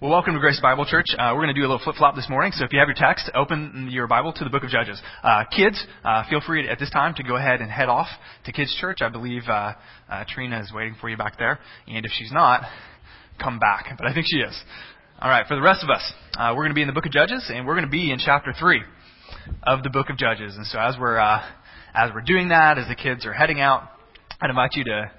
Well, welcome to Grace Bible Church. Uh, we're going to do a little flip flop this morning. So if you have your text, open your Bible to the book of Judges. Uh, kids, uh, feel free at this time to go ahead and head off to Kids Church. I believe uh, uh, Trina is waiting for you back there. And if she's not, come back. But I think she is. All right, for the rest of us, uh, we're going to be in the book of Judges, and we're going to be in chapter 3 of the book of Judges. And so as we're, as we're doing that, as the kids are heading out, I'd invite you to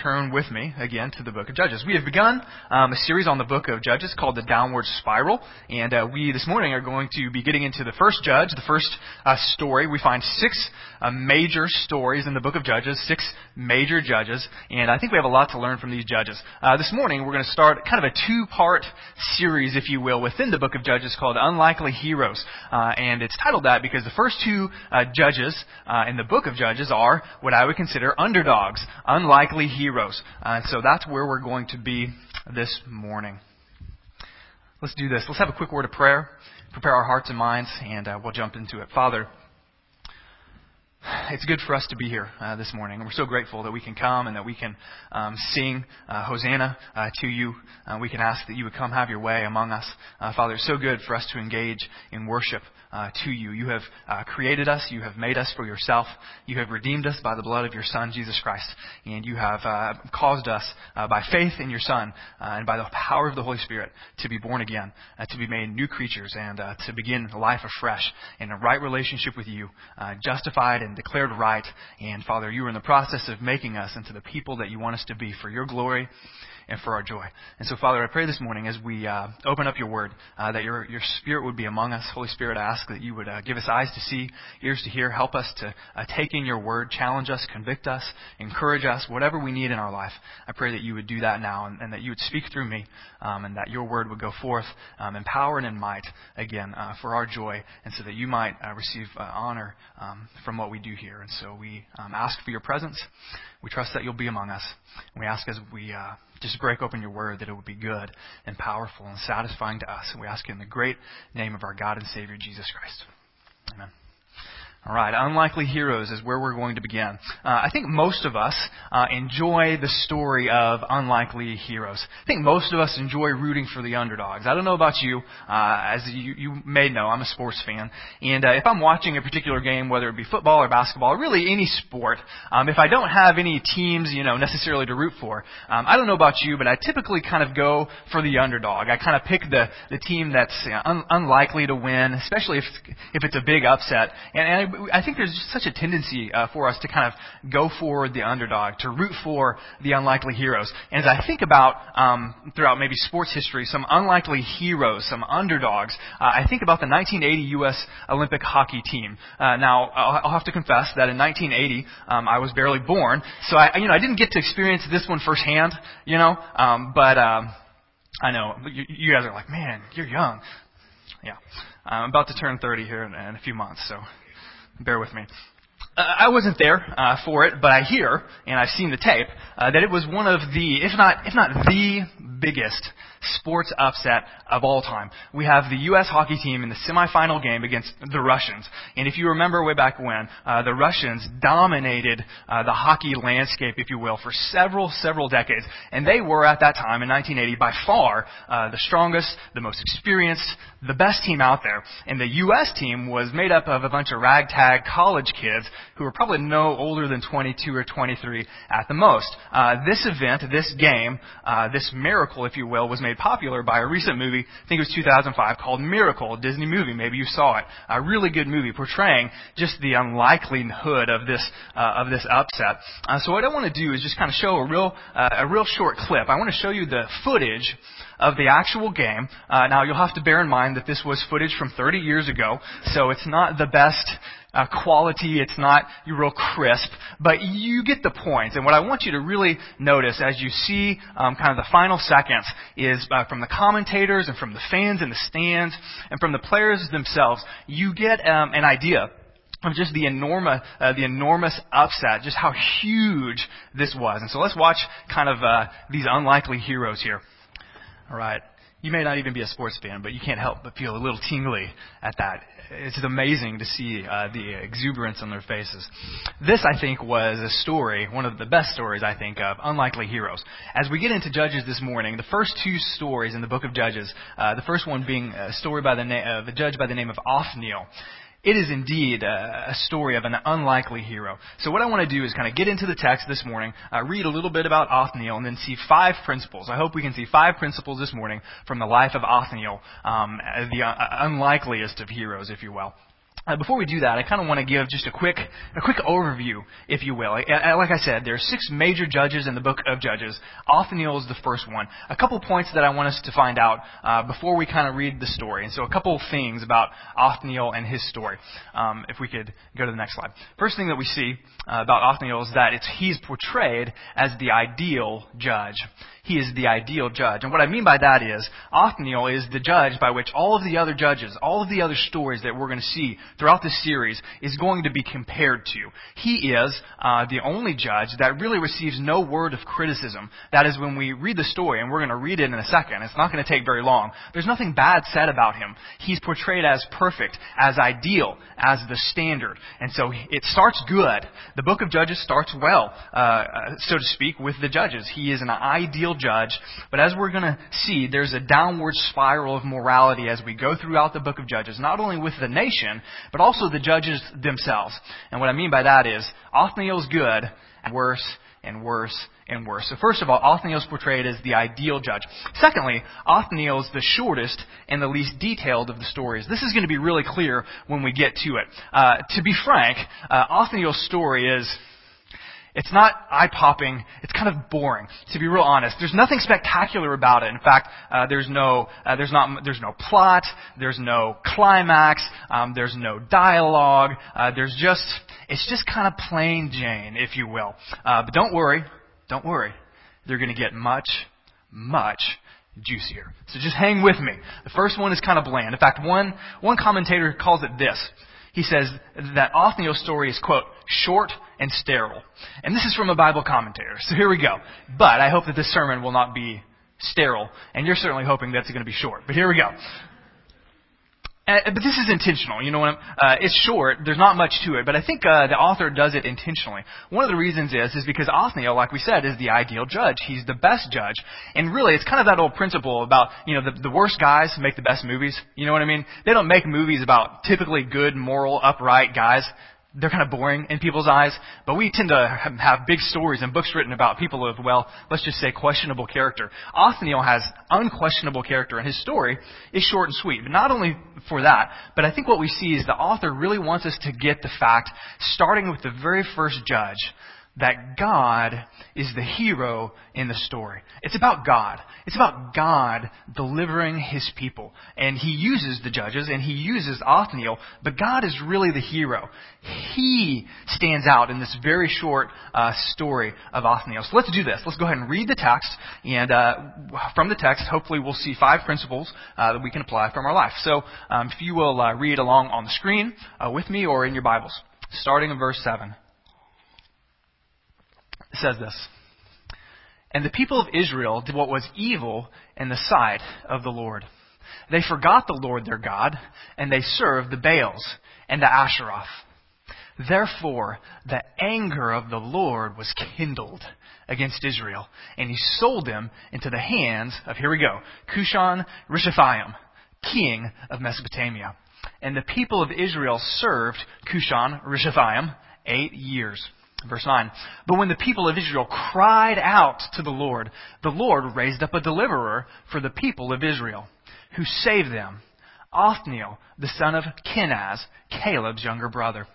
turn with me again to the book of Judges. We have begun um, a series on the book of Judges called the Downward Spiral, and uh, we this morning are going to be getting into the first judge, the first uh, story. We find six uh, major stories in the book of Judges, six major judges, and I think we have a lot to learn from these judges. Uh, this morning we're going to start kind of a two-part series, if you will, within the book of Judges called Unlikely Heroes, uh, and it's titled that because the first two uh, judges in the book of Judges are what I would consider underdogs, unlikely heroes heroes. Uh, so that's where we're going to be this morning. Let's do this. Let's have a quick word of prayer, prepare our hearts and minds, and uh, we'll jump into it. Father, it's good for us to be here uh, this morning. We're so grateful that we can come and that we can um, sing uh, Hosanna uh, to you. Uh, we can ask that you would come have your way among us. Uh, Father, it's so good for us to engage in worship uh, to you. You have created us. You have made us for yourself. You have redeemed us by the blood of your Son, Jesus Christ. And you have caused us, by faith in your Son and by the power of the Holy Spirit, to be born again, to be made new creatures, and to begin life afresh in a right relationship with you, justified and declared right. And Father, you are in the process of making us into the people that you want us to be for your glory and for our joy. And so, Father, I pray this morning as we uh, open up your word uh, that your, your Spirit would be among us. Holy Spirit, I ask that you would uh, give us eyes to see, ears to hear, help us to uh, take in your word, challenge us, convict us, encourage us, whatever we need in our life. I pray that you would do that now and, and that you would speak through me um, and that your word would go forth um, in power and in might, again, uh, for our joy, and so that you might uh, receive honor um, from what we do here. And so we um, ask for your presence. We trust that you'll be among us. And we ask as we uh, just break open your word that it would be good and powerful and satisfying to us. And we ask in the great name of our God and Savior, Jesus Christ. Amen. All right, unlikely heroes is where we're going to begin. Uh, I think most of us uh, enjoy the story of unlikely heroes. I think most of us enjoy rooting for the underdogs. I don't know about you. Uh, as you, you, may know, I'm a sports fan, and uh, if I'm watching a particular game, whether it be football or basketball, or really any sport, um, if I don't have any teams, you know, necessarily to root for, um, I don't know about you, but I typically kind of go for the underdog. I kind of pick the the team that's you know, un- unlikely to win, especially if if it's a big upset, and, and I think there's such a tendency uh, for us to kind of go for the underdog, to root for the unlikely heroes. And as I think about um, throughout maybe sports history, some unlikely heroes, some underdogs, uh, I think about the 1980 U.S. Olympic hockey team. Uh, now, I'll, I'll have to confess that in 1980, um, I was barely born, so I, you know, I didn't get to experience this one firsthand, you know, um, but. Um, I know you, you guys are like, man, you're young. Yeah, I'm about to turn 30 here in, in a few months, so Bear with me. Uh, I wasn't there uh, for it, but I hear and I've seen the tape uh, that it was one of the, if not, if not the biggest sports upset of all time. We have the U.S. hockey team in the semifinal game against the Russians. And if you remember way back when, uh, the Russians dominated uh, the hockey landscape, if you will, for several, several decades. And they were, at that time, in 1980, by far uh, the strongest, the most experienced, the best team out there. And the U.S. team was made up of a bunch of ragtag college kids who were probably no older than 22 or 23 at the most. Uh, this event, this game, uh, this miracle, if you will, was made made popular by a recent movie, I think it was 2005, called Miracle, a Disney movie. Maybe you saw it. A really good movie portraying just the unlikelihood of this uh, of this upset. Uh, so what I want to do is just kind of show a real uh, a real short clip. I want to show you the footage of the actual game. Uh, now you'll have to bear in mind that this was footage from 30 years ago, so it's not the best uh, quality. It's not real crisp, but you get the point. And what I want you to really notice as you see um, kind of the final seconds is uh, from the commentators and from the fans in the stands and from the players themselves, you get um, an idea of just the enormous, uh, the enormous upset, just how huge this was. And so let's watch kind of uh, these unlikely heroes here. All right. You may not even be a sports fan, but you can't help but feel a little tingly at that. It's amazing to see uh, the exuberance on their faces. This, I think, was a story, one of the best stories, I think, of unlikely heroes. As we get into Judges this morning, the first two stories in the book of Judges, uh, the first one being a story by the na- of a judge by the name of Othniel. It is indeed a, story of an unlikely hero. So what I want to do is kind of get into the text this morning, uh, read a little bit about Othniel, and then see five principles. I hope we can see five principles this morning from the life of Othniel, um, the uh, unlikeliest of heroes, if you will. Uh, before we do that, I kind of want to give just a quick, a quick overview, if you will. I, like I said, there are six major judges in the book of Judges. Othniel is the first one. A couple points that I want us to find out uh, before we kind of read the story. And so, a couple things about Othniel and his story. Um, if we could go to the next slide. First thing that we see uh, about Othniel is that it's he's portrayed as the ideal judge he is the ideal judge. And what I mean by that is, Othniel is the judge by which all of the other judges, all of the other stories that we're going to see throughout this series is going to be compared to. He is uh, the only judge that really receives no word of criticism. That is when we read the story, and we're going to read it in a second. It's not going to take very long. There's nothing bad said about him. He's portrayed as perfect, as ideal, as the standard. And so it starts good. The book of Judges starts well, uh, so to speak, with the judges. He is an ideal judge. But as we're going to see, there's a downward spiral of morality as we go throughout the book of Judges, not only with the nation, but also the judges themselves. And what I mean by that is, Othniel's good, and worse and worse and worse. So first of all, Othniel's portrayed as the ideal judge. Secondly, Othniel's the shortest and the least detailed of the stories. This is going to be really clear when we get to it. Uh, to be frank, uh, Othniel's story is it's not eye popping. It's kind of boring, to be real honest. There's nothing spectacular about it. In fact, uh, there's no, uh, there's not, there's no plot. There's no climax. Um, there's no dialogue. Uh, there's just, it's just kind of plain Jane, if you will. Uh, but don't worry, don't worry. They're going to get much, much juicier. So just hang with me. The first one is kind of bland. In fact, one, one commentator calls it this. He says that Othniel's story is, quote, short and sterile. And this is from a Bible commentator. So here we go. But I hope that this sermon will not be sterile. And you're certainly hoping that's going to be short. But here we go. Uh, but this is intentional. You know, uh, it's short. There's not much to it, but I think uh, the author does it intentionally. One of the reasons is is because Othniel, like we said, is the ideal judge. He's the best judge, and really, it's kind of that old principle about you know the, the worst guys make the best movies. You know what I mean? They don't make movies about typically good, moral, upright guys they're kind of boring in people's eyes, but we tend to have big stories and books written about people of, well, let's just say questionable character. Othniel has unquestionable character, and his story is short and sweet. But not only for that, but I think what we see is the author really wants us to get the fact, starting with the very first judge, that God is the hero in the story. It's about God. It's about God delivering His people. And He uses the judges and He uses Othniel, but God is really the hero. He stands out in this very short uh, story of Othniel. So let's do this. Let's go ahead and read the text. And uh, from the text, hopefully we'll see five principles uh, that we can apply from our life. So um, if you will uh, read along on the screen uh, with me or in your Bibles, starting in verse 7. It says this And the people of Israel did what was evil in the sight of the Lord. They forgot the Lord their God, and they served the Baals and the Asheroth. Therefore, the anger of the Lord was kindled against Israel, and he sold them into the hands of, here we go, Cushan Rishathaim, king of Mesopotamia. And the people of Israel served Cushan Rishathaim eight years. Verse 9. But when the people of Israel cried out to the Lord, the Lord raised up a deliverer for the people of Israel, who saved them, Othniel, the son of Kenaz, Caleb's younger brother.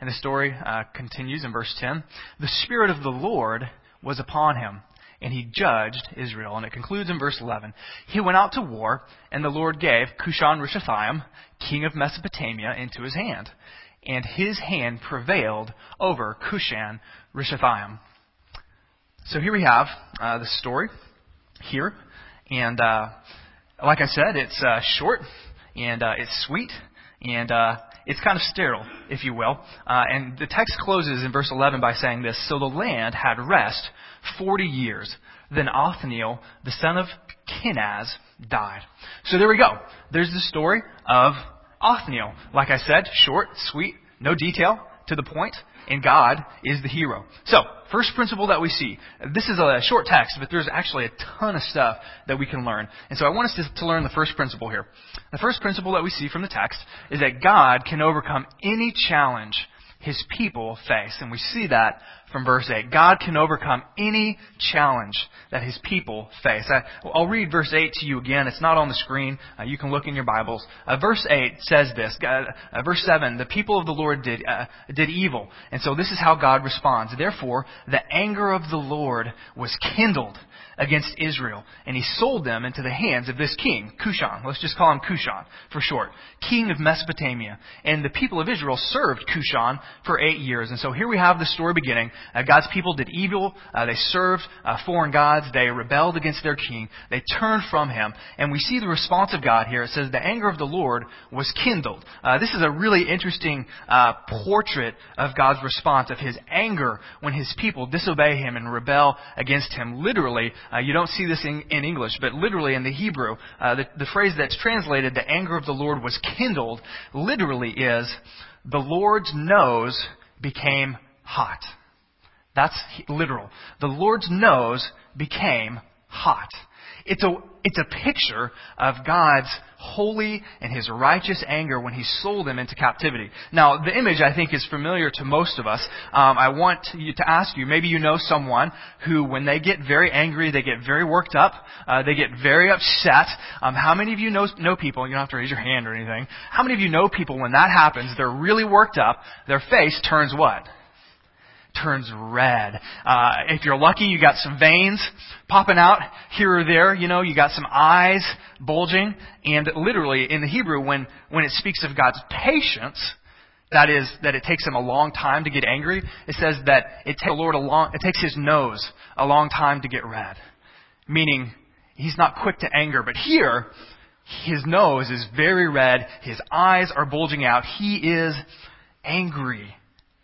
And the story uh, continues in verse 10. The Spirit of the Lord was upon him, and he judged Israel. And it concludes in verse 11. He went out to war, and the Lord gave Cushan Rishathaim, king of Mesopotamia, into his hand and his hand prevailed over Cushan Rishathaim. So here we have uh, the story here, and uh, like I said, it's uh, short and uh, it's sweet and uh, it's kind of sterile, if you will. Uh, and the text closes in verse 11 by saying this: "So the land had rest forty years." Then Othniel, the son of Kenaz, died. So there we go. There's the story of Othniel. Like I said, short, sweet, no detail, to the point, and God is the hero. So, first principle that we see. This is a short text, but there's actually a ton of stuff that we can learn. And so I want us to, to learn the first principle here. The first principle that we see from the text is that God can overcome any challenge his people face. And we see that from verse 8. God can overcome any challenge that his people face. I, will read verse 8 to you again. It's not on the screen. Uh, you can look in your Bibles. Uh, verse 8 says this. Uh, verse 7, the people of the Lord did, uh, did evil. And so this is how God responds. Therefore, the anger of the Lord was kindled against Israel, and he sold them into the hands of this king, Cushan. Let's just call him Cushan for short. King of Mesopotamia. And the people of Israel served Cushan for eight years. And so here we have the story beginning. Uh, God's people did evil. Uh, they served uh, foreign gods. They rebelled against their king. They turned from him. And we see the response of God here. It says, the anger of the Lord was kindled. Uh, this is a really interesting uh, portrait of God's response, of his anger when his people disobey him and rebel against him. Literally, uh, you don't see this in, in, English, but literally in the Hebrew, uh, the, the phrase that's translated, the anger of the Lord was kindled, literally is, the Lord's nose became hot. That's literal. The Lord's nose became hot. It's a, it's a picture of God's holy and his righteous anger when he sold them into captivity. Now, the image I think is familiar to most of us. Um, I want you to ask you, maybe you know someone who, when they get very angry, they get very worked up, uh, they get very upset. Um, how many of you know, know people, you don't have to raise your hand or anything, how many of you know people when that happens, they're really worked up, their face turns what? Turns red. Uh, if you're lucky, you got some veins popping out here or there. You know, you got some eyes bulging. And literally, in the Hebrew, when, when it speaks of God's patience, that is, that it takes him a long time to get angry, it says that it takes the Lord a long, it takes his nose a long time to get red. Meaning, he's not quick to anger. But here, his nose is very red. His eyes are bulging out. He is angry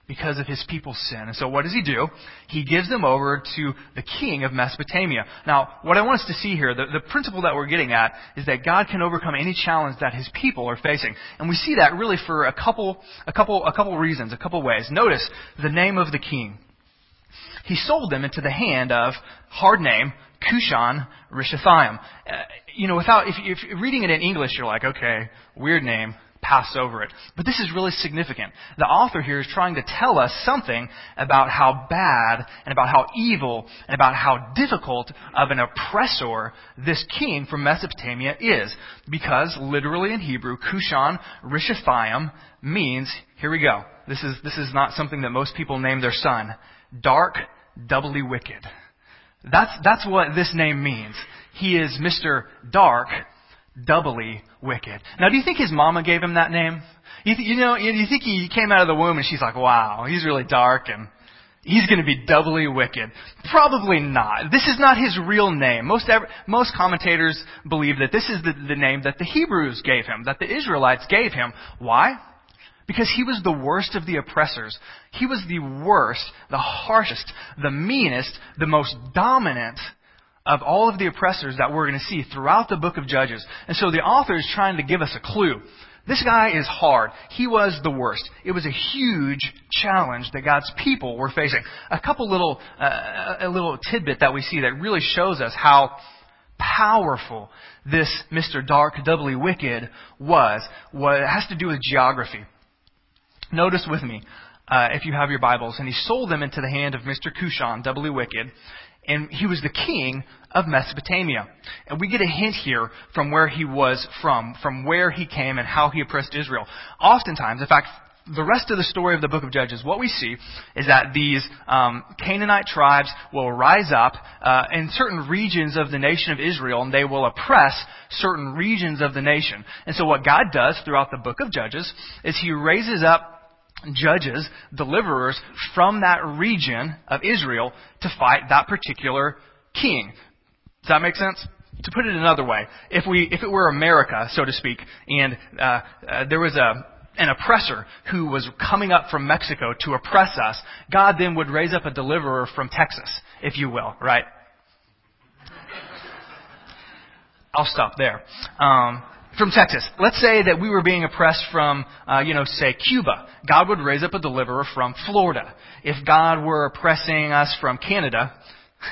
because of his people's sin. And so what does he do? He gives them over to the king of Mesopotamia. Now, what I want us to see here, the, the principle that we're getting at, is that God can overcome any challenge that his people are facing. And we see that really for a couple, a couple, a couple reasons, a couple ways. Notice the name of the king. He sold them into the hand of, hard name, Cushan Rishathaim. Uh, you know, without, if, if reading it in English, you're like, okay, weird name pass over it. But this is really significant. The author here is trying to tell us something about how bad and about how evil and about how difficult of an oppressor this king from Mesopotamia is. Because literally in Hebrew, Cushan Rishathaim means, here we go. This is, this is not something that most people name their son. Dark, doubly wicked. That's, that's what this name means. He is Mr. Dark, doubly wicked. Now, do you think his mama gave him that name? You, th- you know, you think he came out of the womb and she's like, wow, he's really dark and he's going to be doubly wicked. Probably not. This is not his real name. Most, ever, most commentators believe that this is the, the name that the Hebrews gave him, that the Israelites gave him. Why? Because he was the worst of the oppressors. He was the worst, the harshest, the meanest, the most dominant of all of the oppressors that we're going to see throughout the book of Judges. And so the author is trying to give us a clue. This guy is hard. He was the worst. It was a huge challenge that God's people were facing. A couple little, uh, a little tidbit that we see that really shows us how powerful this Mr. Dark, doubly wicked was. What has to do with geography. Notice with me, uh, if you have your Bibles, and he sold them into the hand of Mr. Cushan, doubly wicked, and he was the king of Mesopotamia. And we get a hint here from where he was from, from where he came and how he oppressed Israel. Oftentimes, in fact, the rest of the story of the book of Judges, what we see is that these um, Canaanite tribes will rise up uh, in certain regions of the nation of Israel, and they will oppress certain regions of the nation. And so, what God does throughout the book of Judges is He raises up judges, deliverers from that region of Israel to fight that particular king. Does that make sense? To put it another way, if we, if it were America, so to speak, and uh, uh, there was a an oppressor who was coming up from Mexico to oppress us, God then would raise up a deliverer from Texas, if you will, right? I'll stop there. Um, from Texas. Let's say that we were being oppressed from, uh, you know, say Cuba. God would raise up a deliverer from Florida. If God were oppressing us from Canada,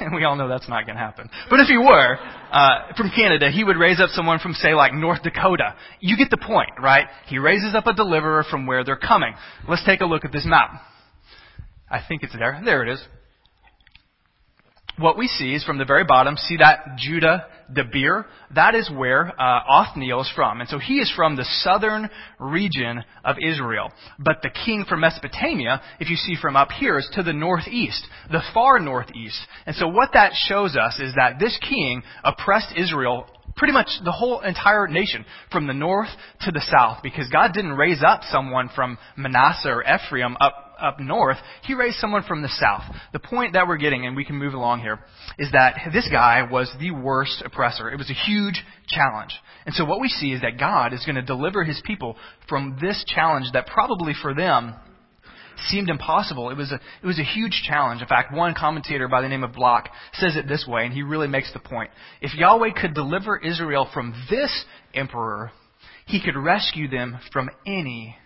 and we all know that's not going to happen. But if he were, uh, from Canada, he would raise up someone from, say, like North Dakota. You get the point, right? He raises up a deliverer from where they're coming. Let's take a look at this map. I think it's there. There it is what we see is from the very bottom, see that Judah Debir? That is where uh, Othniel is from. And so he is from the southern region of Israel. But the king from Mesopotamia, if you see from up here, is to the northeast, the far northeast. And so what that shows us is that this king oppressed Israel pretty much the whole entire nation from the north to the south because God didn't raise up someone from Manasseh or Ephraim up up north, he raised someone from the south. The point that we're getting, and we can move along here, is that this guy was the worst oppressor. It was a huge challenge. And so what we see is that God is going to deliver his people from this challenge that probably for them seemed impossible. It was a, it was a huge challenge. In fact, one commentator by the name of Block says it this way, and he really makes the point. If Yahweh could deliver Israel from this emperor, he could rescue them from any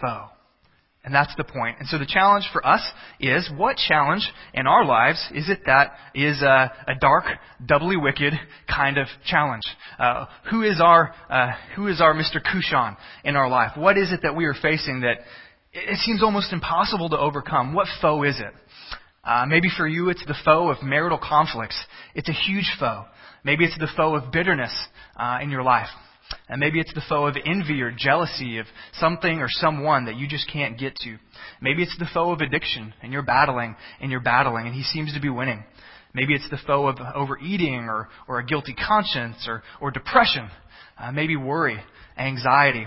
foe. And that's the point. And so the challenge for us is what challenge in our lives is it that is a, a dark, doubly wicked kind of challenge? Uh, who is our uh, who is our Mr. Cushan in our life? What is it that we are facing that it seems almost impossible to overcome? What foe is it? Uh, maybe for you it's the foe of marital conflicts. It's a huge foe. Maybe it's the foe of bitterness uh, in your life. And maybe it's the foe of envy or jealousy of something or someone that you just can't get to. Maybe it's the foe of addiction and you're battling and you're battling and he seems to be winning. Maybe it's the foe of overeating or, or a guilty conscience or, or depression. Uh, maybe worry, anxiety.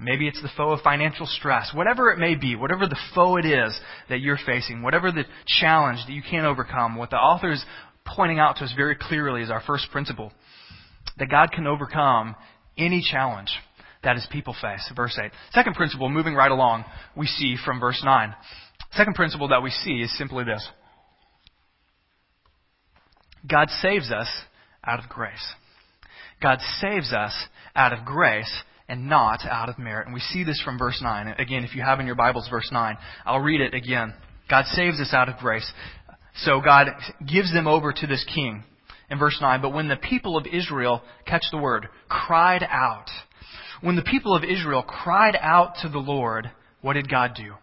Maybe it's the foe of financial stress. Whatever it may be, whatever the foe it is that you're facing, whatever the challenge that you can't overcome, what the author is pointing out to us very clearly is our first principle. That God can overcome any challenge that his people face. Verse 8. Second principle, moving right along, we see from verse 9. Second principle that we see is simply this God saves us out of grace. God saves us out of grace and not out of merit. And we see this from verse 9. Again, if you have in your Bibles verse 9, I'll read it again. God saves us out of grace. So God gives them over to this king in verse 9, but when the people of Israel, catch the word, cried out, when the people of Israel cried out to the Lord, what did God do?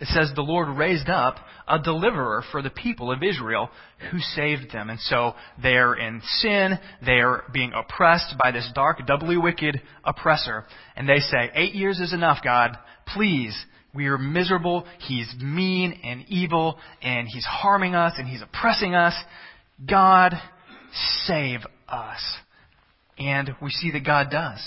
It says the Lord raised up a deliverer for the people of Israel who saved them. And so they're in sin, they're being oppressed by this dark, doubly wicked oppressor. And they say, eight years is enough, God. Please, we are miserable. He's mean and evil, and he's harming us, and he's oppressing us. God, save us. And we see that God does.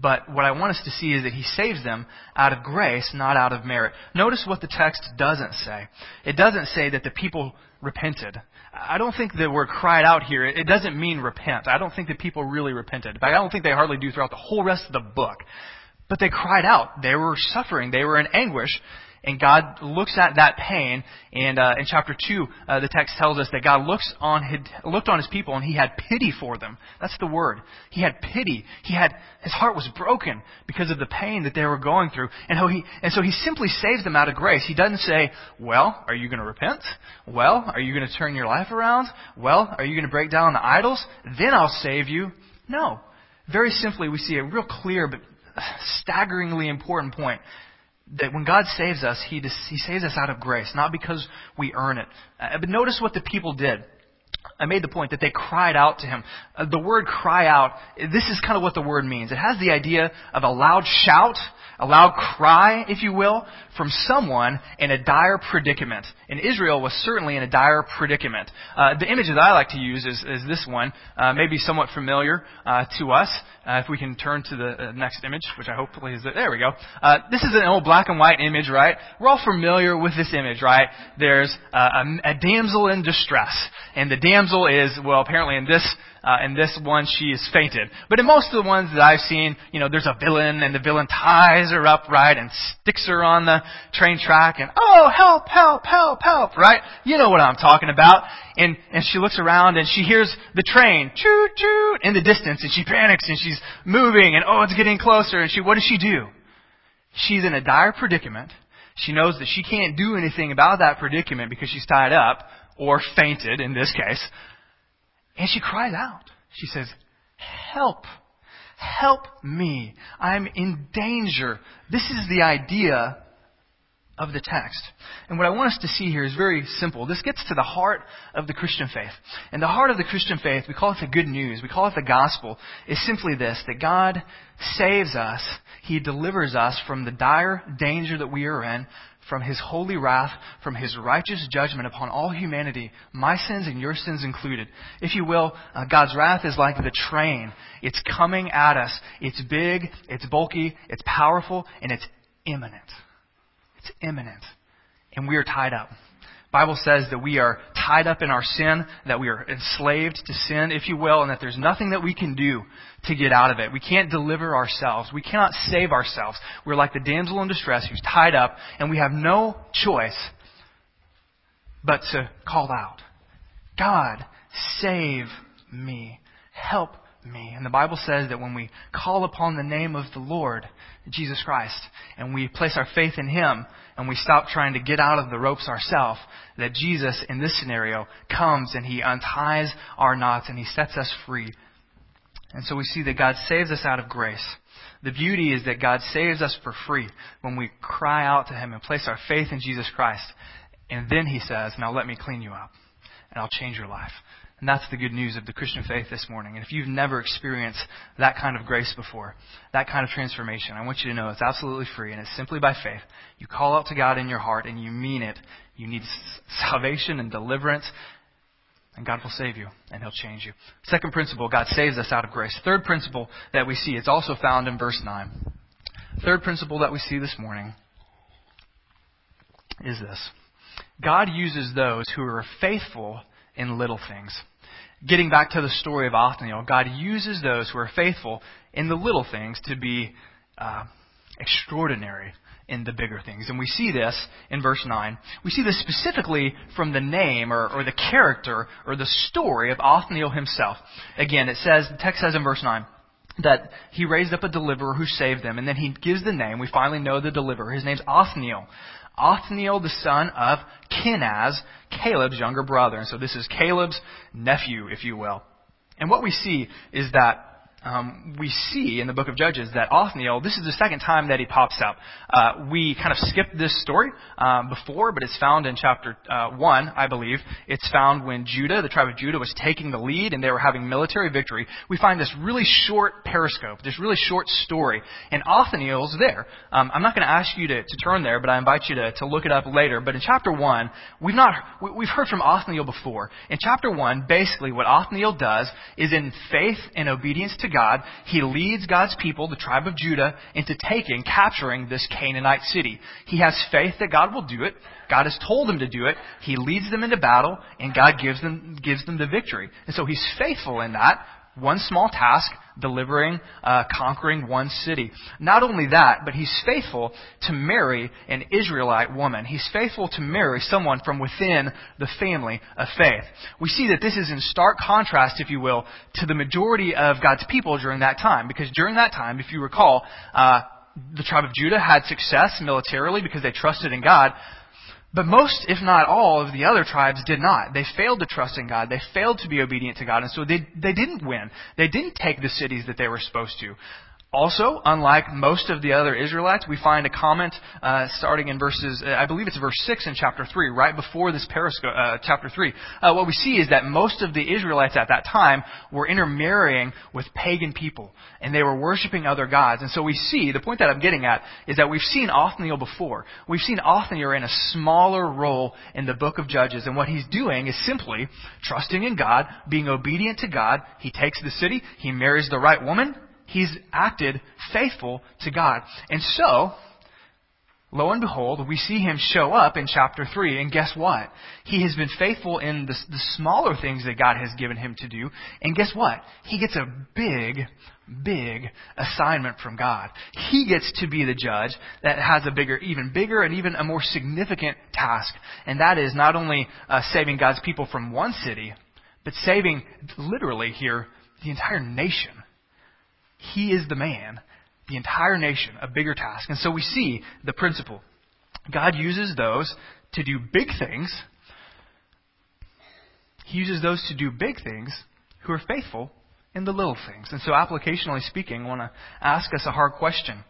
But what I want us to see is that He saves them out of grace, not out of merit. Notice what the text doesn't say. It doesn't say that the people repented. I don't think the word cried out here, it doesn't mean repent. I don't think that people really repented. In fact, I don't think they hardly do throughout the whole rest of the book. But they cried out. They were suffering. They were in anguish. And God looks at that pain, and uh, in chapter two, uh, the text tells us that God looks on his, looked on His people, and He had pity for them. That's the word. He had pity. He had His heart was broken because of the pain that they were going through, and how He and so He simply saves them out of grace. He doesn't say, "Well, are you going to repent? Well, are you going to turn your life around? Well, are you going to break down the idols? Then I'll save you." No. Very simply, we see a real clear but staggeringly important point that when God saves us, he, he saves us out of grace, not because we earn it. Uh, but notice what the people did. I made the point that they cried out to him. Uh, the word cry out, this is kind of what the word means. It has the idea of a loud shout a loud cry, if you will, from someone in a dire predicament. And Israel was certainly in a dire predicament. Uh, the image that I like to use is, is this one, uh, maybe somewhat familiar uh, to us. Uh, if we can turn to the uh, next image, which I hopefully is there we go. This is an old black and white image, right? We're all familiar with this image, right? There's a, a damsel in distress, and the damsel is well, apparently in this Uh, in this one, she is fainted. But in most of the ones that I've seen, you know, there's a villain and the villain ties her upright and sticks her on the train track and, oh, help, help, help, help, right? You know what I'm talking about. And, and she looks around and she hears the train, choo choo, in the distance and she panics and she's moving and, oh, it's getting closer and she, what does she do? She's in a dire predicament. She knows that she can't do anything about that predicament because she's tied up or fainted in this case. And she cries out. She says, Help! Help me! I'm in danger. This is the idea of the text. And what I want us to see here is very simple. This gets to the heart of the Christian faith. And the heart of the Christian faith, we call it the good news, we call it the gospel, is simply this that God saves us, He delivers us from the dire danger that we are in, from His holy wrath, from His righteous judgment upon all humanity, my sins and your sins included. If you will, uh, God's wrath is like the train. It's coming at us. It's big, it's bulky, it's powerful, and it's imminent. It's imminent. And we are tied up. Bible says that we are tied up in our sin, that we are enslaved to sin, if you will, and that there's nothing that we can do to get out of it. We can't deliver ourselves. We cannot save ourselves. We're like the damsel in distress who's tied up, and we have no choice but to call out, God, save me. Help me. And the Bible says that when we call upon the name of the Lord, Jesus Christ, and we place our faith in Him, and we stop trying to get out of the ropes ourselves, that Jesus, in this scenario, comes and He unties our knots and He sets us free. And so we see that God saves us out of grace. The beauty is that God saves us for free when we cry out to Him and place our faith in Jesus Christ. And then He says, Now let me clean you up, and I'll change your life. And that's the good news of the Christian faith this morning. And if you've never experienced that kind of grace before, that kind of transformation, I want you to know it's absolutely free and it's simply by faith. You call out to God in your heart and you mean it. You need salvation and deliverance, and God will save you and He'll change you. Second principle, God saves us out of grace. Third principle that we see, it's also found in verse 9. Third principle that we see this morning is this God uses those who are faithful in little things. Getting back to the story of Othniel, God uses those who are faithful in the little things to be uh, extraordinary in the bigger things. And we see this in verse 9. We see this specifically from the name or, or the character or the story of Othniel himself. Again, it says, the text says in verse 9, that he raised up a deliverer who saved them, and then he gives the name. We finally know the deliverer. His name's Othniel. Othniel, the son of Kenaz, Caleb's younger brother. And so this is Caleb's nephew, if you will. And what we see is that um, we see in the book of Judges that Othniel, this is the second time that he pops up. Uh, we kind of skipped this story um, before, but it's found in chapter uh, 1, I believe. It's found when Judah, the tribe of Judah, was taking the lead and they were having military victory. We find this really short periscope, this really short story, and Othniel's there. Um, I'm not going to ask you to, to turn there, but I invite you to, to look it up later. But in chapter 1, we've, not, we've heard from Othniel before. In chapter 1, basically what Othniel does is in faith and obedience to God, he leads God's people, the tribe of Judah, into taking, capturing this Canaanite city. He has faith that God will do it. God has told him to do it. He leads them into battle, and God gives them, gives them the victory. And so he's faithful in that. One small task, delivering, uh, conquering one city. Not only that, but he's faithful to marry an Israelite woman. He's faithful to marry someone from within the family of faith. We see that this is in stark contrast, if you will, to the majority of God's people during that time. Because during that time, if you recall, uh, the tribe of Judah had success militarily because they trusted in God. But most, if not all, of the other tribes did not. They failed to trust in God. They failed to be obedient to God. And so they, they didn't win. They didn't take the cities that they were supposed to. Also, unlike most of the other Israelites, we find a comment uh, starting in verses, uh, I believe it's verse 6 in chapter 3, right before this periscope, uh, chapter 3. Uh, what we see is that most of the Israelites at that time were intermarrying with pagan people, and they were worshiping other gods. And so we see, the point that I'm getting at is that we've seen Othniel before. We've seen Othniel in a smaller role in the book of Judges, and what he's doing is simply trusting in God, being obedient to God. He takes the city, he marries the right woman, he's acted faithful to God. And so, lo and behold, we see him show up in chapter 3, and guess what? He has been faithful in the, the, smaller things that God has given him to do, and guess what? He gets a big, big assignment from God. He gets to be the judge that has a bigger, even bigger, and even a more significant task, and that is not only uh, saving God's people from one city, but saving, literally here, the entire nation. He is the man the entire nation a bigger task. And so we see the principle. God uses those to do big things. He uses those to do big things who are faithful in the little things. And so, applicationally speaking, I want to ask us a hard question.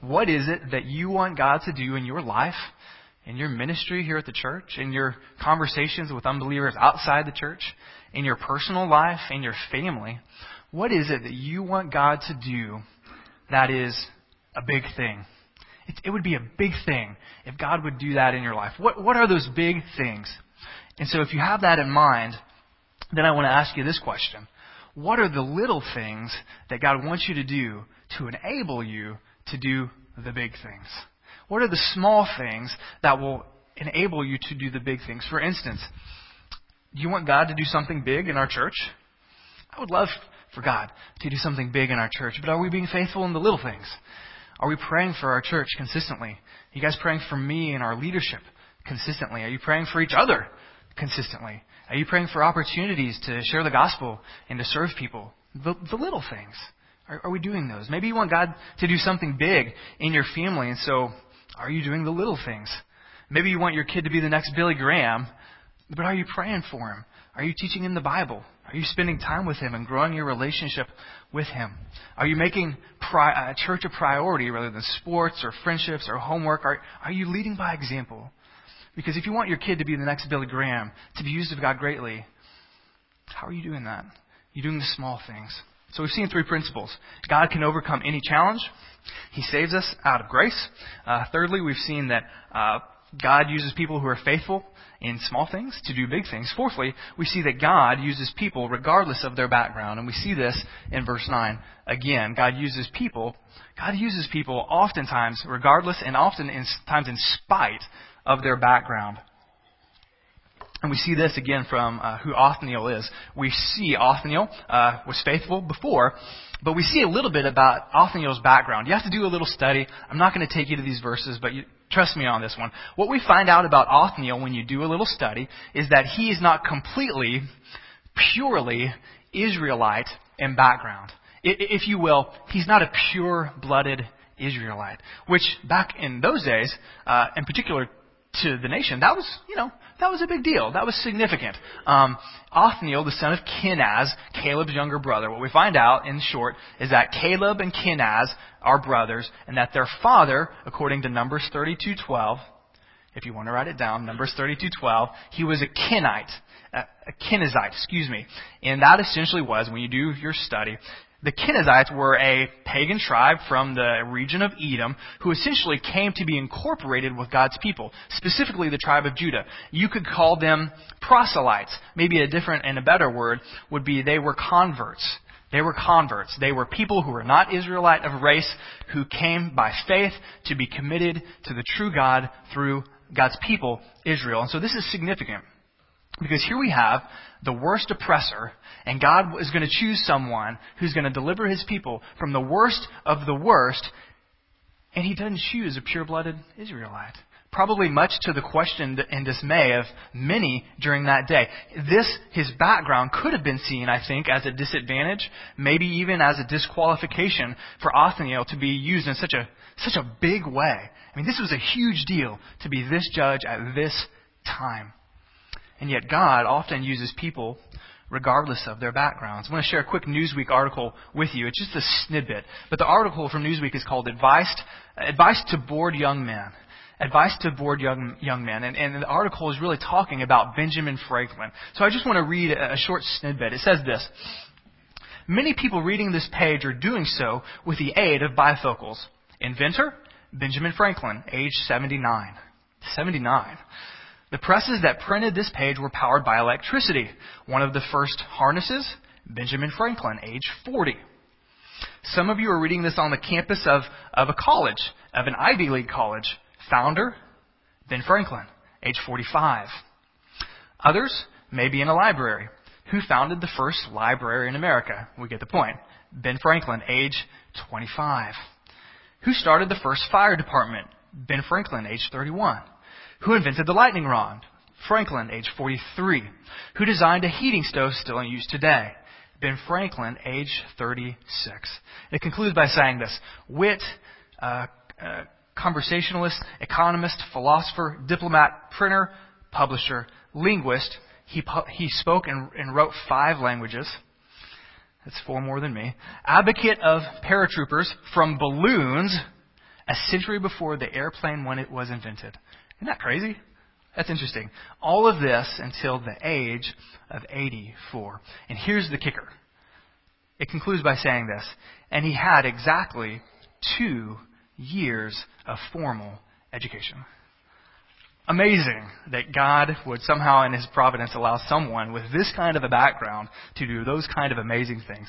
What is it that you want God to do in your life, in your ministry here at the church, in your conversations with unbelievers outside the church, in your personal life, in your family? What is it that you want God to do that is a big thing. It, it would be a big thing if God would do that in your life. What, what are those big things? And so if you have that in mind, then I want to ask you this question. What are the little things that God wants you to do to enable you to do the big things? What are the small things that will enable you to do the big things? For instance, do you want God to do something big in our church? I would love for God to do something big in our church. But are we being faithful in the little things? Are we praying for our church consistently? Are you guys praying for me and our leadership consistently? Are you praying for each other consistently? Are you praying for opportunities to share the gospel and to serve people? The, the little things. Are, are we doing those? Maybe you want God to do something big in your family, and so are you doing the little things? Maybe you want your kid to be the next Billy Graham, but are you praying for him? Are you teaching him the Bible? Are you spending time with Him and growing your relationship with Him? Are you making pri- uh, church a priority rather than sports or friendships or homework? Are, are you leading by example? Because if you want your kid to be the next Billy Graham, to be used of God greatly, how are you doing that? You're doing the small things. So we've seen three principles. God can overcome any challenge. He saves us out of grace. Uh, thirdly, we've seen that uh, God uses people who are faithful in small things to do big things. Fourthly, we see that God uses people regardless of their background. And we see this in verse 9. Again, God uses people. God uses people oftentimes regardless and often in, times in spite of their background. And we see this again from uh, who Othniel is. We see Othniel uh, was faithful before, but we see a little bit about Othniel's background. You have to do a little study. I'm not going to take you to these verses, but you, Trust me on this one. What we find out about Othniel when you do a little study is that he is not completely, purely Israelite in background. If you will, he's not a pure blooded Israelite. Which back in those days, uh, in particular to the nation, that was, you know, that was a big deal. That was significant. Um, Othniel, the son of Kenaz, Caleb's younger brother, what we find out in short is that Caleb and Kenaz are brothers, and that their father, according to Numbers 32:12, if you want to write it down, Numbers 32:12, he was a Kenite, a, Kenizzite, excuse me, and that essentially was when you do your study, the Kenizzites were a pagan tribe from the region of Edom who essentially came to be incorporated with God's people, specifically the tribe of Judah. You could call them proselytes. Maybe a different and a better word would be they were converts. They were converts. They were people who were not Israelite of race who came by faith to be committed to the true God through God's people, Israel. And so this is significant. Because here we have the worst oppressor, and God is going to choose someone who's going to deliver his people from the worst of the worst, and he doesn't choose a pure blooded Israelite. Probably much to the question and dismay of many during that day. This, his background, could have been seen, I think, as a disadvantage, maybe even as a disqualification for Othniel to be used in such a, such a big way. I mean, this was a huge deal to be this judge at this time. And yet God often uses people regardless of their backgrounds. I want to share a quick Newsweek article with you. It's just a snippet. But the article from Newsweek is called Advice, Advice to Bored Young Men. Advice to Bored Young, young Men. And, and the article is really talking about Benjamin Franklin. So I just want to read a, a short snippet. It says this. Many people reading this page are doing so with the aid of bifocals. Inventor? Benjamin Franklin, age 79. 79. The presses that printed this page were powered by electricity. One of the first harnesses, Benjamin Franklin, age 40. Some of you are reading this on the campus of, of a college, of an Ivy League college, Founder, Ben Franklin, age 45. Others may be in a library. Who founded the first library in America? We get the point. Ben Franklin, age 25. Who started the first fire department? Ben Franklin, age 31. Who invented the lightning rod? Franklin, age 43. Who designed a heating stove still in use today? Ben Franklin, age 36. It concludes by saying this wit, uh, uh, conversationalist, economist, philosopher, diplomat, printer, publisher, linguist. He, he spoke and, and wrote five languages. That's four more than me. Advocate of paratroopers from balloons a century before the airplane when it was invented. Isn't that crazy? That's interesting. All of this until the age of 84. And here's the kicker. It concludes by saying this. And he had exactly two years of formal education. Amazing that God would somehow in his providence allow someone with this kind of a background to do those kind of amazing things.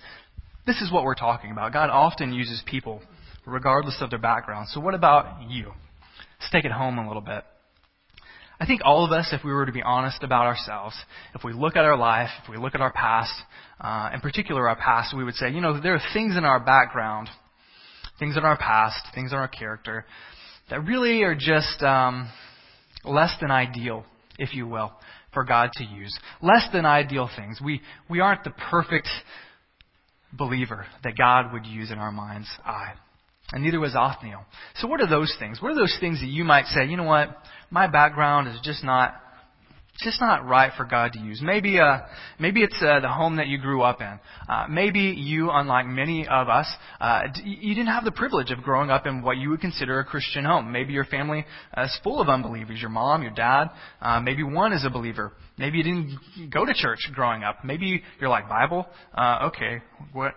This is what we're talking about. God often uses people regardless of their background. So what about you? Let's take it home a little bit. I think all of us, if we were to be honest about ourselves, if we look at our life, if we look at our past, uh, in particular our past, we would say, you know, there are things in our background, things in our past, things in our character, that really are just um, less than ideal, if you will, for God to use. Less than ideal things. We, we aren't the perfect believer that God would use in our mind's eye. And neither was Othniel. So what are those things? What are those things that you might say, you know what, my background is just not just not right for God to use. Maybe, uh, maybe it's uh, the home that you grew up in. Uh, maybe you, unlike many of us, uh, you didn't have the privilege of growing up in what you would consider a Christian home. Maybe your family uh, is full of unbelievers. Your mom, your dad, uh, maybe one is a believer. Maybe you didn't go to church growing up. Maybe you're like Bible. Uh, okay, what,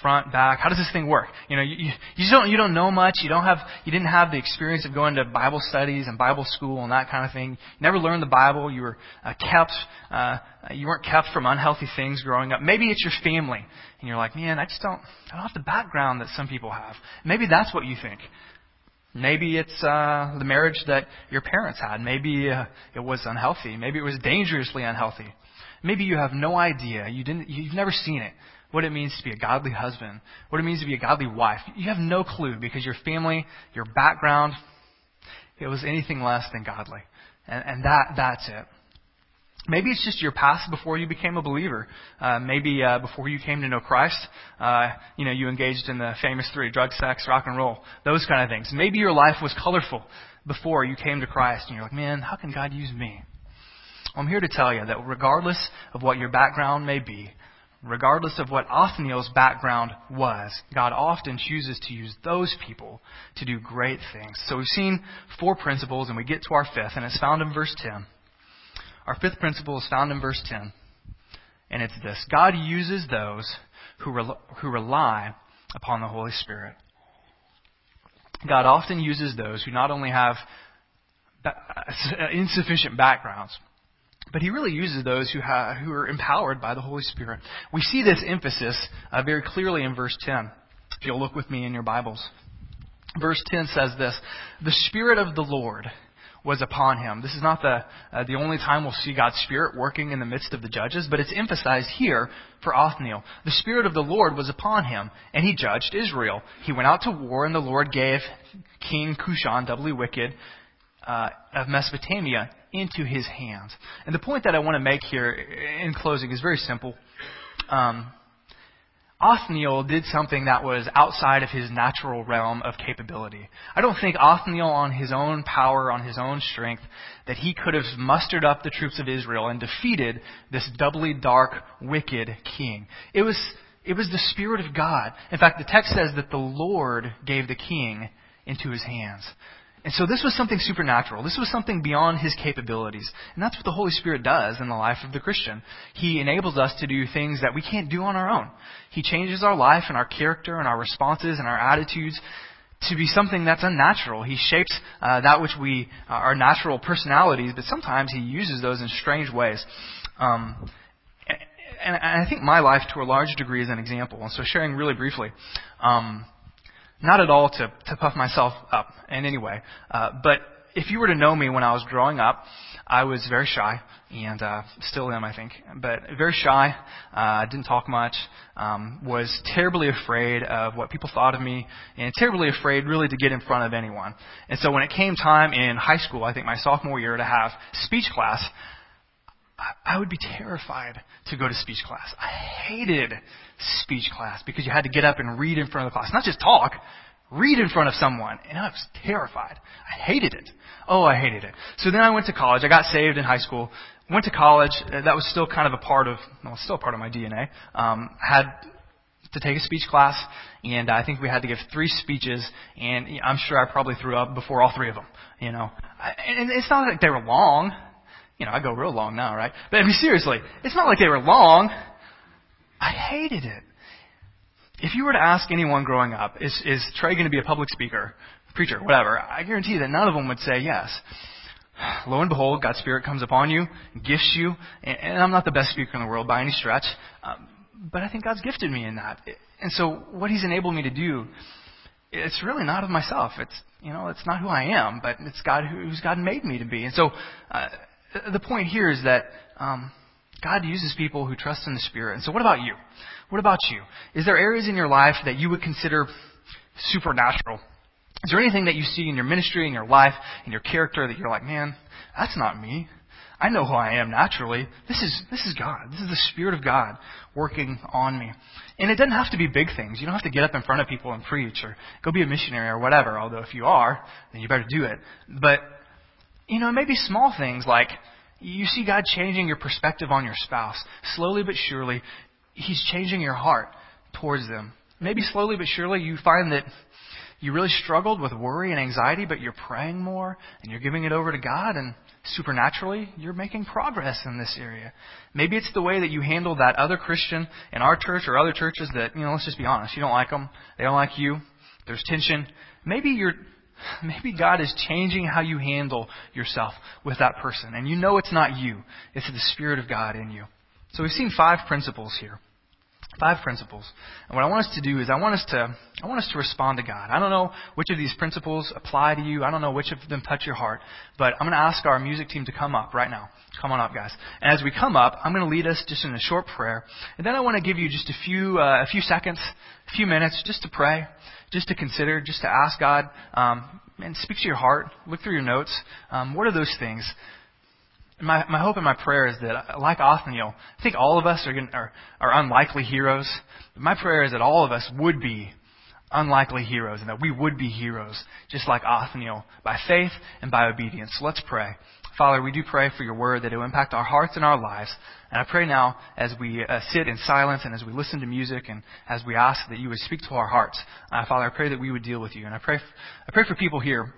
front, back. How does this thing work? You know, you, you, you don't you don't know much. You don't have you didn't have the experience of going to Bible studies and Bible school and that kind of thing. You never learned the Bible. You were uh, kept. Uh, you weren't kept from unhealthy things growing up. Maybe it's your family, and you're like, man, I just don't I don't have the background that some people have. Maybe that's what you think. Maybe it's uh, the marriage that your parents had. Maybe uh, it was unhealthy. Maybe it was dangerously unhealthy. Maybe you have no idea. You didn't. You've never seen it what it means to be a godly husband, what it means to be a godly wife. You have no clue because your family, your background, it was anything less than godly. And, and that, that's it. Maybe it's just your past before you became a believer. Uh, maybe uh, before you came to know Christ, uh, you know, you engaged in the famous three: drug, sex, rock and roll, those kind of things. Maybe your life was colorful before you came to Christ, and you're like, man, how can God use me? Well, I'm here to tell you that regardless of what your background may be, regardless of what Othniel's background was, God often chooses to use those people to do great things. So we've seen four principles, and we get to our fifth, and it's found in verse 10. Our fifth principle is found in verse 10, and it's this God uses those who, rel- who rely upon the Holy Spirit. God often uses those who not only have insufficient backgrounds, but he really uses those who, who are empowered by the Holy Spirit. We see this emphasis uh, very clearly in verse 10. If you'll look with me in your Bibles. Verse 10 says this The Spirit of the Lord was upon him. This is not the, uh, the only time we'll see God's Spirit working in the midst of the judges, but it's emphasized here for Othniel. The Spirit of the Lord was upon him, and he judged Israel. He went out to war, and the Lord gave King Cushan, doubly wicked, uh, of Mesopotamia into his hands. And the point that I want to make here in closing is very simple. Um, Othniel did something that was outside of his natural realm of capability. I don't think Othniel, on his own power, on his own strength, that he could have mustered up the troops of Israel and defeated this doubly dark, wicked king. It was, it was the Spirit of God. In fact, the text says that the Lord gave the king into his hands. And so this was something supernatural. This was something beyond his capabilities. And that's what the Holy Spirit does in the life of the Christian. He enables us to do things that we can't do on our own. He changes our life and our character and our responses and our attitudes to be something that's unnatural. He shapes uh, that which we, uh, our natural personalities, but sometimes he uses those in strange ways. Um, and, and I think my life, to a large degree, is an example. And so sharing really briefly. Um, not at all to, to puff myself up in any way. Uh, but if you were to know me when I was growing up, I was very shy, and uh, still am, I think. But very shy, uh, didn't talk much, um, was terribly afraid of what people thought of me, and terribly afraid really to get in front of anyone. And so when it came time in high school, I think my sophomore year, to have speech class, I would be terrified to go to speech class. I hated speech class because you had to get up and read in front of the class. Not just talk, read in front of someone. And I was terrified. I hated it. Oh, I hated it. So then I went to college. I got saved in high school. Went to college. That was still kind of a part of, well, still part of my DNA. Um, had to take a speech class, and I think we had to give three speeches, and I'm sure I probably threw up before all three of them. You know, and it's not like they were long. You know, I go real long now, right? But I mean, seriously, it's not like they were long. I hated it. If you were to ask anyone growing up, is, is Trey going to be a public speaker, preacher, whatever, I guarantee you that none of them would say yes. Lo and behold, God's Spirit comes upon you, gifts you, and, and I'm not the best speaker in the world by any stretch, um, but I think God's gifted me in that. And so what He's enabled me to do, it's really not of myself. It's, you know, it's not who I am, but it's God who's God made me to be. And so, uh, the point here is that, um, God uses people who trust in the Spirit. And so what about you? What about you? Is there areas in your life that you would consider supernatural? Is there anything that you see in your ministry, in your life, in your character that you're like, man, that's not me. I know who I am naturally. This is, this is God. This is the Spirit of God working on me. And it doesn't have to be big things. You don't have to get up in front of people and preach or go be a missionary or whatever, although if you are, then you better do it. But, you know, maybe small things like you see God changing your perspective on your spouse. Slowly but surely, He's changing your heart towards them. Maybe slowly but surely you find that you really struggled with worry and anxiety, but you're praying more and you're giving it over to God, and supernaturally, you're making progress in this area. Maybe it's the way that you handle that other Christian in our church or other churches that, you know, let's just be honest, you don't like them, they don't like you, there's tension. Maybe you're Maybe God is changing how you handle yourself with that person. And you know it's not you, it's the Spirit of God in you. So we've seen five principles here. Five principles. And what I want us to do is I want us to I want us to respond to God. I don't know which of these principles apply to you. I don't know which of them touch your heart. But I'm going to ask our music team to come up right now. Come on up, guys. And as we come up, I'm going to lead us just in a short prayer. And then I want to give you just a few uh, a few seconds, a few minutes just to pray just to consider, just to ask God, um, and speak to your heart. Look through your notes. Um, what are those things? My, my hope and my prayer is that, like Othniel, I think all of us are, are, are unlikely heroes. My prayer is that all of us would be unlikely heroes and that we would be heroes, just like Othniel, by faith and by obedience. So let's pray. Father, we do pray for your word that it will impact our hearts and our lives. And I pray now as we uh, sit in silence and as we listen to music and as we ask that you would speak to our hearts. Uh, Father, I pray that we would deal with you. And I pray, I pray for people here,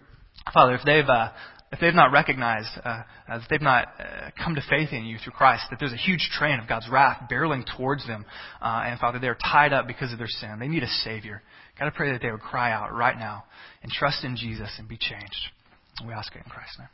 Father, if they've, uh, if they've not recognized, uh, if they've not uh, come to faith in you through Christ, that there's a huge train of God's wrath barreling towards them, uh, and Father, they're tied up because of their sin. They need a Savior. God, I pray that they would cry out right now and trust in Jesus and be changed. We ask it in Christ's name.